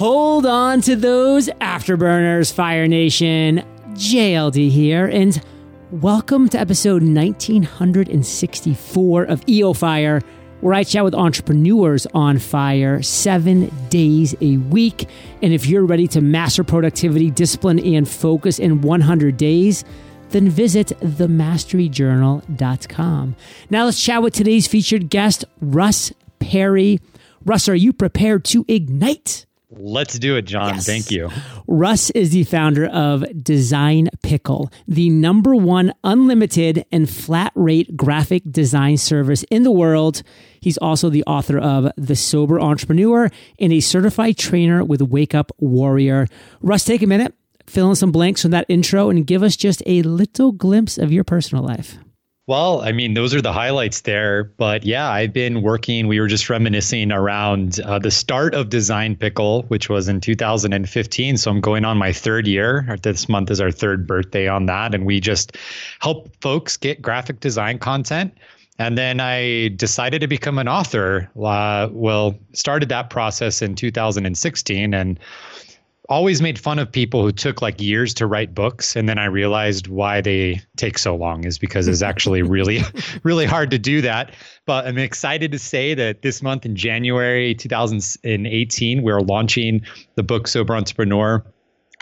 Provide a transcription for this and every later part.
Hold on to those afterburners, Fire Nation. JLD here, and welcome to episode 1964 of EO Fire, where I chat with entrepreneurs on fire seven days a week. And if you're ready to master productivity, discipline, and focus in 100 days, then visit themasteryjournal.com. Now let's chat with today's featured guest, Russ Perry. Russ, are you prepared to ignite? Let's do it, John. Yes. Thank you. Russ is the founder of Design Pickle, the number one unlimited and flat rate graphic design service in the world. He's also the author of The Sober Entrepreneur and a certified trainer with Wake Up Warrior. Russ, take a minute, fill in some blanks from that intro, and give us just a little glimpse of your personal life. Well, I mean, those are the highlights there. But yeah, I've been working. We were just reminiscing around uh, the start of Design Pickle, which was in 2015. So I'm going on my third year. This month is our third birthday on that. And we just help folks get graphic design content. And then I decided to become an author. Uh, well, started that process in 2016. And always made fun of people who took like years to write books and then i realized why they take so long is because it's actually really really hard to do that. But i'm excited to say that this month in january 2018 we're launching the book sober entrepreneur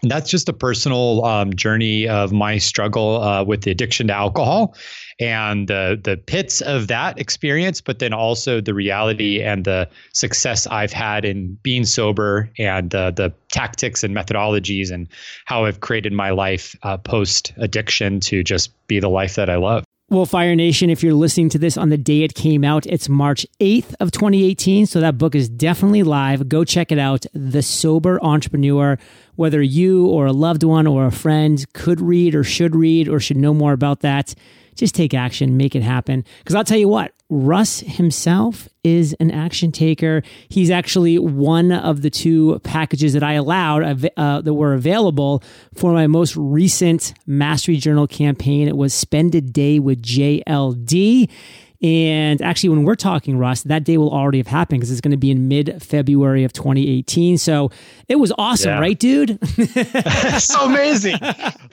that's just a personal um, journey of my struggle uh, with the addiction to alcohol and the the pits of that experience, but then also the reality and the success I've had in being sober and uh, the tactics and methodologies and how I've created my life uh, post addiction to just be the life that I love. Well, Fire Nation, if you're listening to this on the day it came out, it's March 8th of 2018. So that book is definitely live. Go check it out. The Sober Entrepreneur. Whether you or a loved one or a friend could read or should read or should know more about that, just take action, make it happen. Because I'll tell you what, Russ himself is an action taker. He's actually one of the two packages that I allowed uh, that were available for my most recent Mastery Journal campaign. It was Spend a Day with JLD. And actually, when we're talking, Russ, that day will already have happened because it's going to be in mid February of 2018. So it was awesome, yeah. right, dude? so amazing.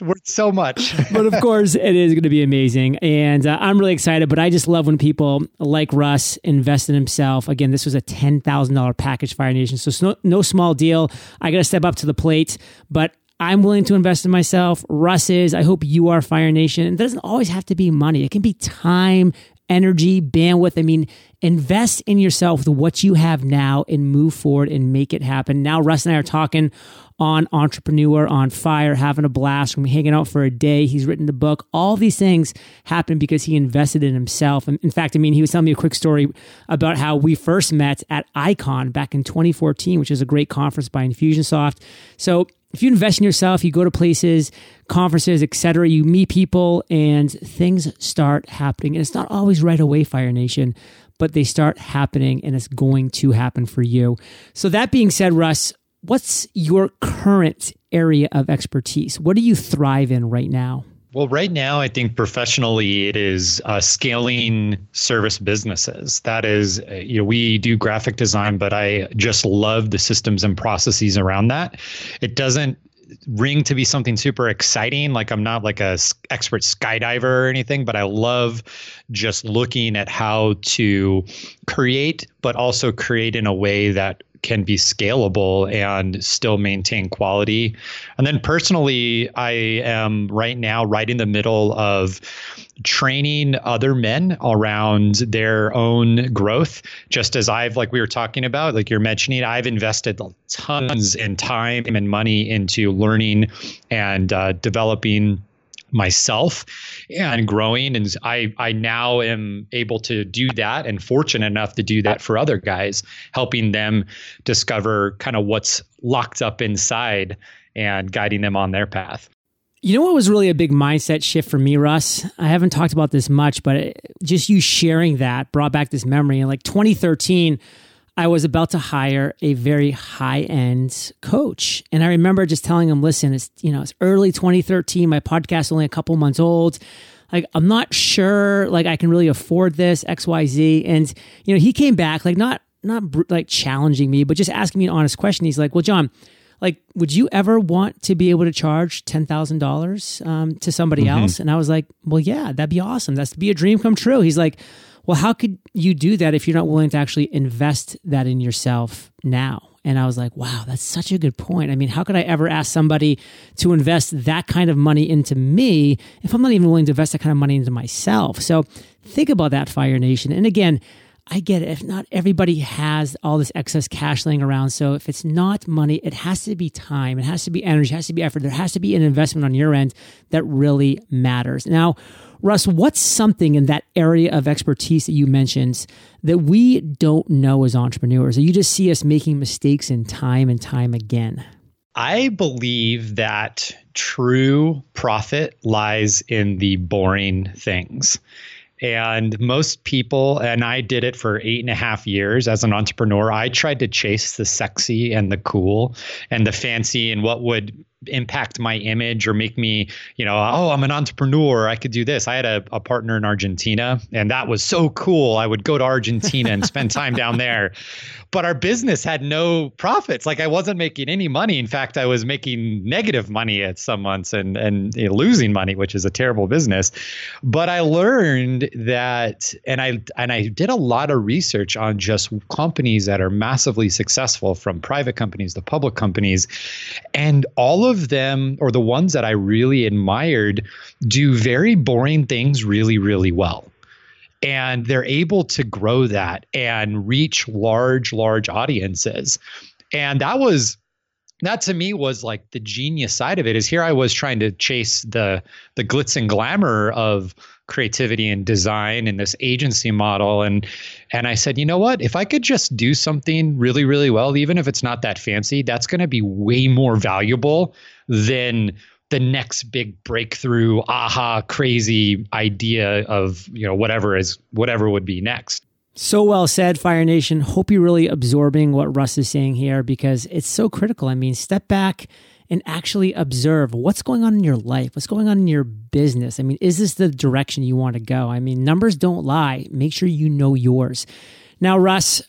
Worth so much. but of course, it is going to be amazing. And uh, I'm really excited. But I just love when people like Russ invest in himself. Again, this was a $10,000 package, Fire Nation. So it's no, no small deal. I got to step up to the plate. But I'm willing to invest in myself. Russ is. I hope you are Fire Nation. It doesn't always have to be money. It can be time energy, bandwidth. I mean, invest in yourself with what you have now and move forward and make it happen. Now, Russ and I are talking on Entrepreneur on Fire, having a blast. We're hanging out for a day. He's written the book. All these things happened because he invested in himself. And in fact, I mean, he was telling me a quick story about how we first met at Icon back in 2014, which is a great conference by Infusionsoft. So if you invest in yourself, you go to places, conferences, etc., you meet people and things start happening. And it's not always right away, Fire Nation, but they start happening and it's going to happen for you. So that being said, Russ, what's your current area of expertise? What do you thrive in right now? Well, right now, I think professionally it is uh, scaling service businesses. That is, uh, you know, we do graphic design, but I just love the systems and processes around that. It doesn't ring to be something super exciting. Like I'm not like a expert skydiver or anything, but I love just looking at how to create, but also create in a way that can be scalable and still maintain quality. And then personally, I am right now right in the middle of training other men around their own growth. Just as I've, like we were talking about, like you're mentioning, I've invested tons in time and money into learning and uh, developing myself and growing and I I now am able to do that and fortunate enough to do that for other guys helping them discover kind of what's locked up inside and guiding them on their path. You know what was really a big mindset shift for me, Russ? I haven't talked about this much, but just you sharing that brought back this memory. In like 2013, I was about to hire a very high end coach. And I remember just telling him, listen, it's, you know, it's early 2013. My podcast only a couple months old. Like, I'm not sure, like, I can really afford this, XYZ. And, you know, he came back, like, not, not like challenging me, but just asking me an honest question. He's like, "Well, John, like, would you ever want to be able to charge ten thousand um, dollars to somebody mm-hmm. else?" And I was like, "Well, yeah, that'd be awesome. That's to be a dream come true." He's like, "Well, how could you do that if you're not willing to actually invest that in yourself now?" And I was like, wow, that's such a good point. I mean, how could I ever ask somebody to invest that kind of money into me if I'm not even willing to invest that kind of money into myself? So think about that, Fire Nation. And again, I get it. If not everybody has all this excess cash laying around. So if it's not money, it has to be time. It has to be energy. It has to be effort. There has to be an investment on your end that really matters. Now, Russ, what's something in that area of expertise that you mentioned that we don't know as entrepreneurs? Or you just see us making mistakes in time and time again? I believe that true profit lies in the boring things. And most people, and I did it for eight and a half years as an entrepreneur, I tried to chase the sexy and the cool and the fancy and what would impact my image or make me, you know, oh, I'm an entrepreneur. I could do this. I had a, a partner in Argentina, and that was so cool. I would go to Argentina and spend time down there. But our business had no profits. Like I wasn't making any money. In fact, I was making negative money at some months and and you know, losing money, which is a terrible business. But I learned that, and I and I did a lot of research on just companies that are massively successful, from private companies to public companies, and all of of them, or the ones that I really admired, do very boring things really, really well. And they're able to grow that and reach large, large audiences. And that was that to me was like the genius side of it is here I was trying to chase the the glitz and glamour of creativity and design and this agency model and and I said, "You know what? If I could just do something really really well even if it's not that fancy, that's going to be way more valuable than the next big breakthrough aha crazy idea of, you know, whatever is whatever would be next." So well said, Fire Nation. Hope you're really absorbing what Russ is saying here because it's so critical. I mean, step back and actually observe what's going on in your life, what's going on in your business. I mean, is this the direction you want to go? I mean, numbers don't lie. Make sure you know yours. Now, Russ,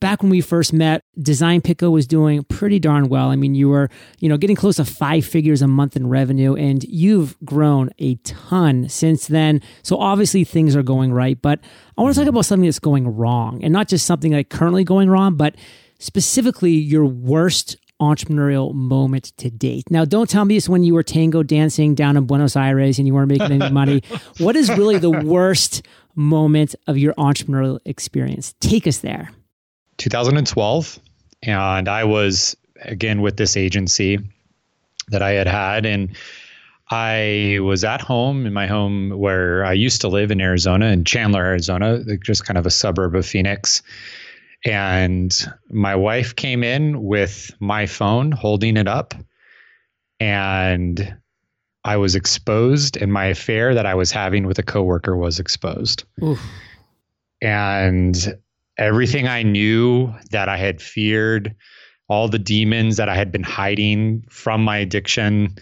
back when we first met, Design Pickle was doing pretty darn well. I mean, you were, you know, getting close to five figures a month in revenue, and you've grown a ton since then. So obviously things are going right. But I want to talk about something that's going wrong, and not just something like currently going wrong, but specifically your worst entrepreneurial moment to date. Now, don't tell me it's when you were tango dancing down in Buenos Aires and you weren't making any money. what is really the worst moment of your entrepreneurial experience? Take us there. 2012. And I was, again, with this agency that I had had. And I was at home in my home where I used to live in Arizona, in Chandler, Arizona, just kind of a suburb of Phoenix. And my wife came in with my phone, holding it up. And I was exposed, and my affair that I was having with a coworker was exposed. Oof. And everything I knew that I had feared, all the demons that I had been hiding from my addiction,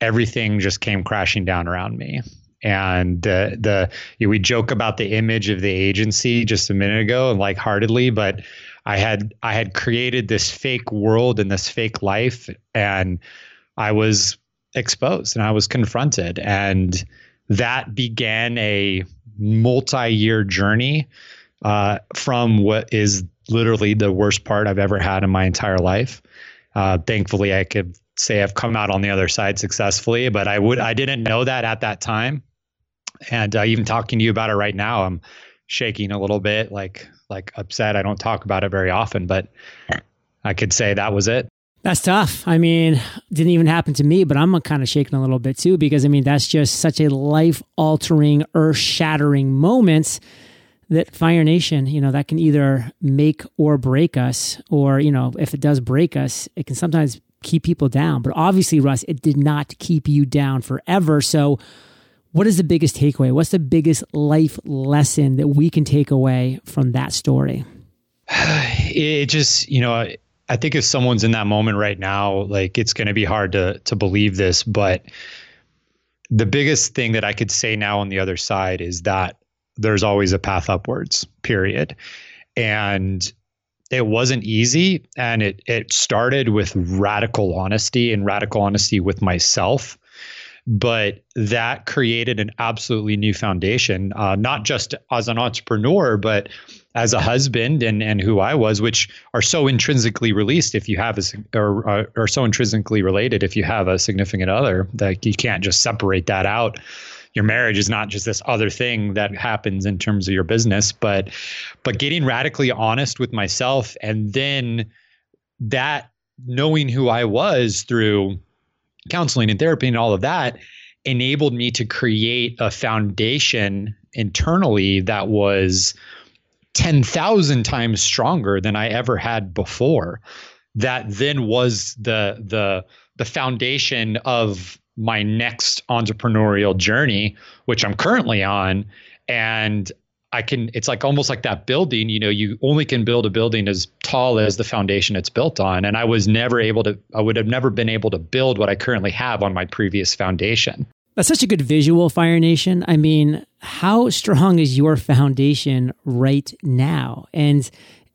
everything just came crashing down around me and the the we joke about the image of the agency just a minute ago and lightheartedly, but I had I had created this fake world and this fake life, and I was exposed and I was confronted, and that began a multi-year journey uh, from what is literally the worst part I've ever had in my entire life. Uh, thankfully, I could say I've come out on the other side successfully, but I would I didn't know that at that time and uh, even talking to you about it right now, I'm shaking a little bit, like like upset. I don't talk about it very often, but I could say that was it. That's tough. I mean, didn't even happen to me, but I'm kind of shaking a little bit too because I mean that's just such a life altering, earth shattering moment that Fire Nation, you know, that can either make or break us, or you know, if it does break us, it can sometimes keep people down. But obviously, Russ, it did not keep you down forever. So what is the biggest takeaway? What's the biggest life lesson that we can take away from that story? It just, you know, I think if someone's in that moment right now, like it's going to be hard to to believe this, but the biggest thing that I could say now on the other side is that there's always a path upwards. Period. And it wasn't easy and it it started with radical honesty and radical honesty with myself but that created an absolutely new foundation uh, not just as an entrepreneur but as a husband and and who I was which are so intrinsically released if you have a or uh, are so intrinsically related if you have a significant other. That you can't just separate that out. Your marriage is not just this other thing that happens in terms of your business but but getting radically honest with myself and then that knowing who I was through counseling and therapy and all of that enabled me to create a foundation internally that was 10,000 times stronger than I ever had before that then was the the the foundation of my next entrepreneurial journey, which I'm currently on. And I can, it's like almost like that building, you know, you only can build a building as tall as the foundation it's built on. And I was never able to, I would have never been able to build what I currently have on my previous foundation. That's such a good visual, Fire Nation. I mean, how strong is your foundation right now? And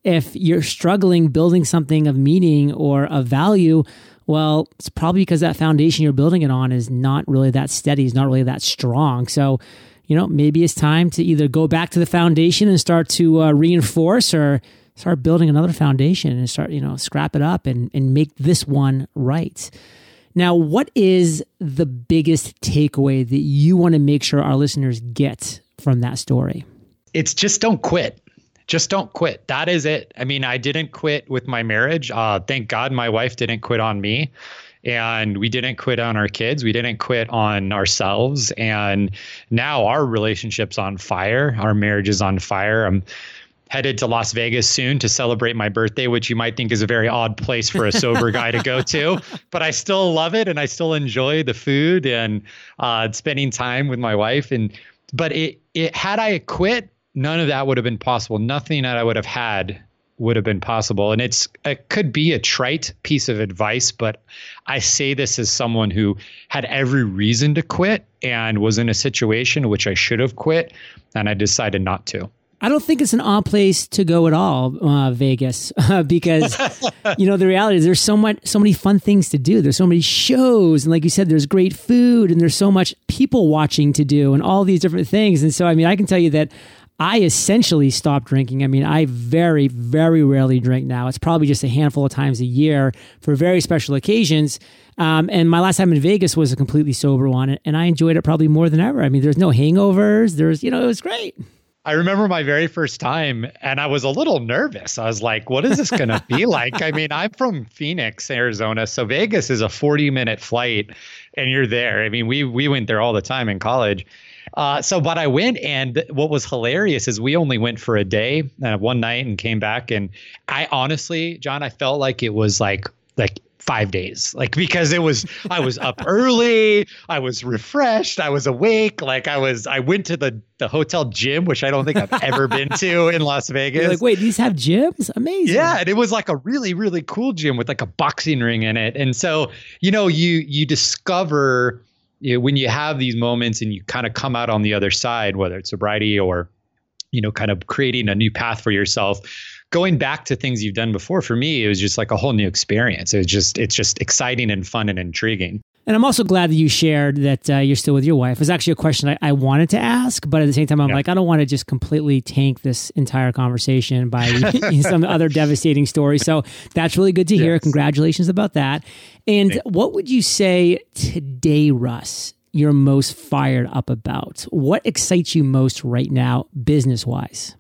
if you're struggling building something of meaning or of value, well, it's probably because that foundation you're building it on is not really that steady, is not really that strong. So, you know, maybe it's time to either go back to the foundation and start to uh, reinforce or start building another foundation and start, you know, scrap it up and, and make this one right. Now, what is the biggest takeaway that you want to make sure our listeners get from that story? It's just don't quit just don't quit. That is it. I mean, I didn't quit with my marriage. Uh, thank God my wife didn't quit on me. And we didn't quit on our kids. We didn't quit on ourselves. And now our relationship's on fire. Our marriage is on fire. I'm headed to Las Vegas soon to celebrate my birthday, which you might think is a very odd place for a sober guy to go to. But I still love it and I still enjoy the food and uh, spending time with my wife. And but it, it had I quit, none of that would have been possible. Nothing that I would have had would have been possible. And it's it could be a trite piece of advice, but I say this as someone who had every reason to quit and was in a situation which I should have quit, and I decided not to. I don't think it's an odd place to go at all, uh, Vegas, because you know the reality is there's so much, so many fun things to do. There's so many shows, and like you said, there's great food, and there's so much people watching to do, and all these different things. And so, I mean, I can tell you that I essentially stopped drinking. I mean, I very, very rarely drink now. It's probably just a handful of times a year for very special occasions. Um, and my last time in Vegas was a completely sober one, and I enjoyed it probably more than ever. I mean, there's no hangovers. There's, you know, it was great. I remember my very first time and I was a little nervous. I was like, what is this going to be like? I mean, I'm from Phoenix, Arizona, so Vegas is a 40 minute flight and you're there. I mean, we we went there all the time in college. Uh, so, but I went, and what was hilarious is we only went for a day, uh, one night, and came back. And I honestly, John, I felt like it was like like five days like because it was i was up early i was refreshed i was awake like i was i went to the the hotel gym which i don't think i've ever been to in las vegas You're like wait these have gyms amazing yeah and it was like a really really cool gym with like a boxing ring in it and so you know you you discover you know, when you have these moments and you kind of come out on the other side, whether it's sobriety or, you know, kind of creating a new path for yourself, going back to things you've done before, for me, it was just like a whole new experience. It was just, it's just exciting and fun and intriguing. And I'm also glad that you shared that uh, you're still with your wife. It's actually a question I, I, wanted to ask, but at the same time, I'm yeah. like, I don't want to just completely tank this entire conversation by some other devastating story. So that's really good to hear. Yes. Congratulations about that. And Thanks. what would you say today, Russ, you're most fired up about? What excites you most right now, business wise?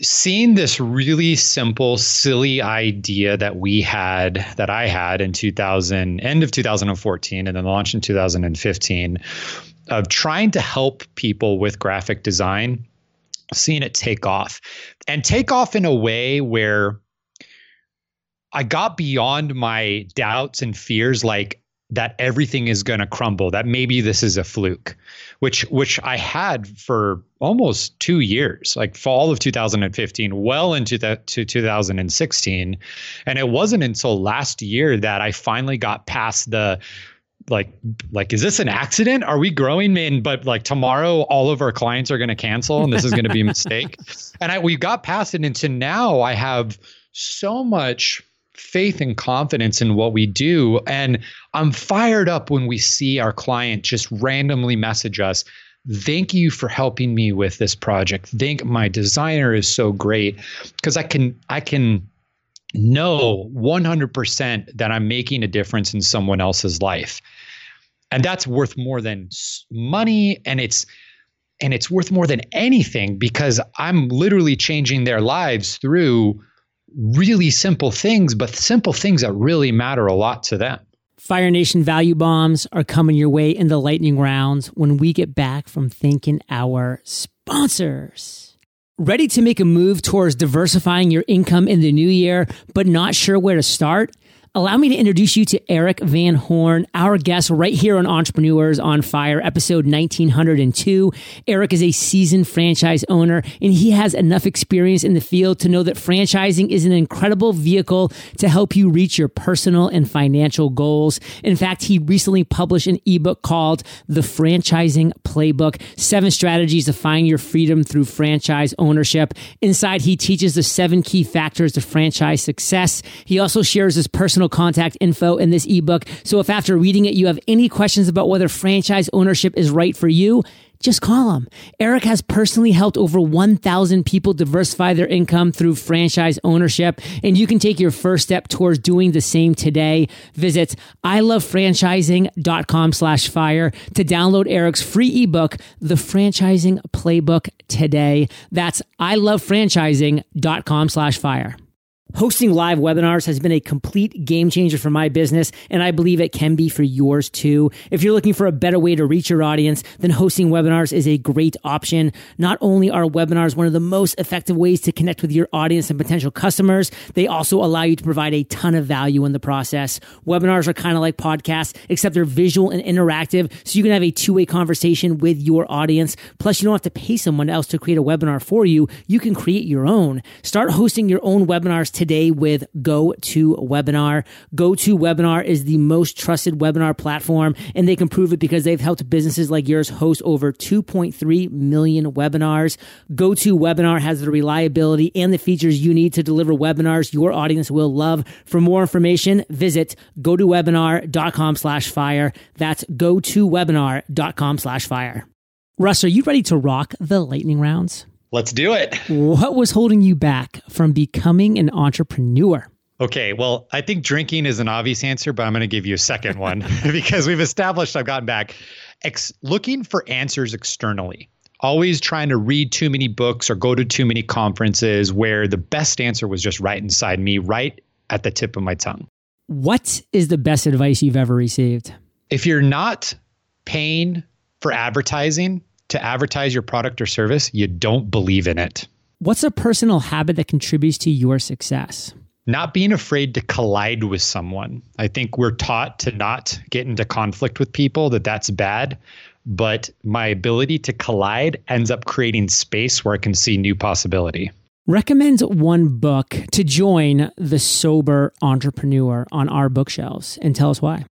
Seeing this really simple, silly idea that we had, that I had in 2000, end of 2014, and then launched in 2015, of trying to help people with graphic design, seeing it take off. And take off in a way where I got beyond my doubts and fears like that everything is going to crumble that maybe this is a fluke which which I had for almost 2 years like fall of 2015 well into the, to 2016 and it wasn't until last year that I finally got past the like like is this an accident? Are we growing man but like tomorrow all of our clients are going to cancel and this is going to be a mistake? And I we got past it into now I have so much faith and confidence in what we do. And I'm fired up when we see our client just randomly message us. Thank you for helping me with this project. Thank my designer is so great because I can I can know 100% that I'm making a difference in someone else's life. And that's worth more than money and it's and it's worth more than anything because I'm literally changing their lives through really simple things, but simple things that really matter a lot to them. Fire Nation value bombs are coming your way in the lightning rounds when we get back from thanking our sponsors. Ready to make a move towards diversifying your income in the new year, but not sure where to start? Allow me to introduce you to Erik Van Horn, our guest right here on Entrepreneurs on Fire, episode 1902. Erik is a seasoned franchise owner and he has enough experience in the field to know that franchising is an incredible vehicle to help you reach your personal and financial goals. In fact, he recently published an ebook called The Franchising Playbook, seven strategies to find your freedom through franchise ownership. Inside, he teaches the seven key factors to franchise success. He also shares his personal contact info in this ebook. So if after reading it you have any questions about whether franchise ownership is right for you, just call him. Erik has personally helped over 1,000 people diversify their income through franchise ownership, and you can take your first step towards doing the same today. Visit ilovefranchising.com slash fire to download Erik's free ebook, The Franchising Playbook today. That's ilovefranchising.com slash fire. Hosting live webinars has been a complete game changer for my business, and I believe it can be for yours too. If you're looking for a better way to reach your audience, then hosting webinars is a great option. Not only are webinars one of the most effective ways to connect with your audience and potential customers, they also allow you to provide a ton of value in the process. Webinars are kind of like podcasts, except they're visual and interactive, so you can have a two way conversation with your audience. Plus, you don't have to pay someone else to create a webinar for you. You can create your own. Start hosting your own webinars today with GoToWebinar. GoToWebinar is the most trusted webinar platform, and they can prove it because they've helped businesses like yours host over 2.3 million webinars. GoToWebinar has the reliability and the features you need to deliver webinars your audience will love. For more information, visit gotowebinar.com slash fire. That's gotowebinar.com slash fire. Russ, are you ready to rock the lightning rounds? Let's do it. What was holding you back from becoming an entrepreneur? Okay, well, I think drinking is an obvious answer, but I'm going to give you a second one because we've established I've gotten back. Ex- looking for answers externally, always trying to read too many books or go to too many conferences where the best answer was just right inside me, right at the tip of my tongue. What is the best advice you've ever received? If you're not paying for advertising, to advertise your product or service, you don't believe in it. What's a personal habit that contributes to your success? Not being afraid to collide with someone. I think we're taught to not get into conflict with people, that that's bad. But my ability to collide ends up creating space where I can see new possibility. Recommend one book to join the sober entrepreneur on our bookshelves and tell us why.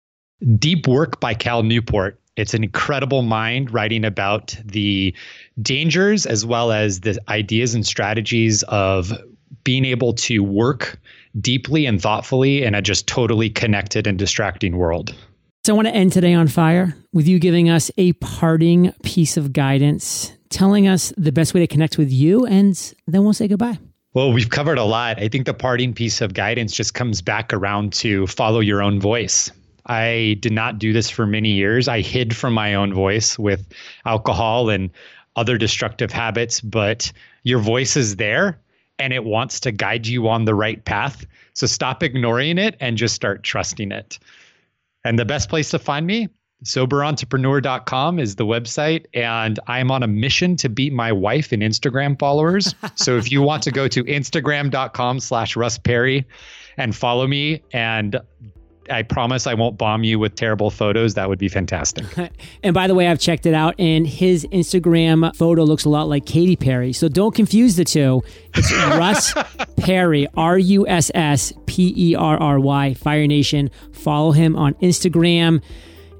Deep Work by Cal Newport. It's an incredible mind writing about the dangers as well as the ideas and strategies of being able to work deeply and thoughtfully in a just totally connected and distracting world. So I want to end today on fire with you giving us a parting piece of guidance, telling us the best way to connect with you, and then we'll say goodbye. Well, we've covered a lot. I think the parting piece of guidance just comes back around to follow your own voice. I did not do this for many years. I hid from my own voice with alcohol and other destructive habits, but your voice is there and it wants to guide you on the right path. So stop ignoring it and just start trusting it. And the best place to find me, soberentrepreneur.com is the website. And I'm on a mission to beat my wife in Instagram followers. so if you want to go to instagram.com slash Russ Perry and follow me and I promise I won't bomb you with terrible photos. That would be fantastic. and by the way, I've checked it out, and his Instagram photo looks a lot like Katy Perry. So don't confuse the two. It's Russ Perry, R U S S P E R R Y, Fire Nation. Follow him on Instagram.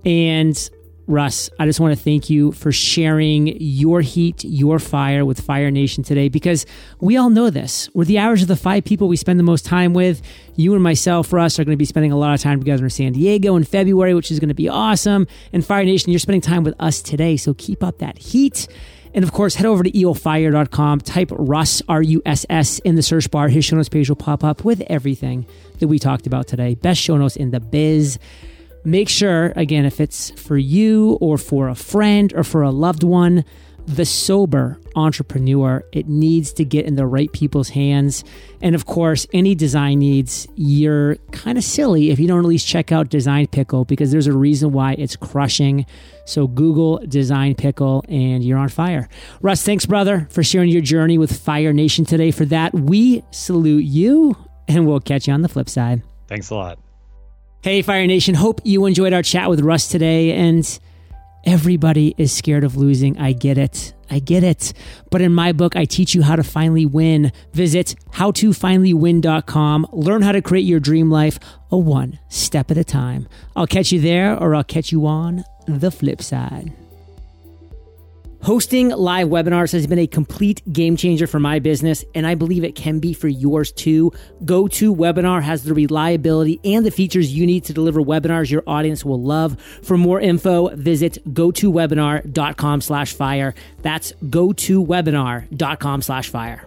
And Russ, I just want to thank you for sharing your heat, your fire with Fire Nation today because we all know this. We're the average of the five people we spend the most time with. You and myself, Russ, are going to be spending a lot of time together in San Diego in February, which is going to be awesome. And Fire Nation, you're spending time with us today. So keep up that heat. And of course, head over to eofire.com, type Russ, R U S S, in the search bar. His show notes page will pop up with everything that we talked about today. Best show notes in the biz. Make sure, again, if it's for you or for a friend or for a loved one, the sober entrepreneur, it needs to get in the right people's hands. And of course, any design needs, you're kind of silly if you don't at least check out Design Pickle because there's a reason why it's crushing. So Google Design Pickle and you're on fire. Russ, thanks, brother, for sharing your journey with Fire Nation today. For that, we salute you and we'll catch you on the flip side. Thanks a lot. Hey, Fire Nation. Hope you enjoyed our chat with Russ today. And everybody is scared of losing. I get it. I get it. But in my book, I teach you how to finally win. Visit howtofinallywin.com. Learn how to create your dream life a one step at a time. I'll catch you there or I'll catch you on the flip side. Hosting live webinars has been a complete game changer for my business, and I believe it can be for yours too. GoToWebinar has the reliability and the features you need to deliver webinars your audience will love. For more info, visit gotowebinar.com slash fire. That's gotowebinar.com slash fire.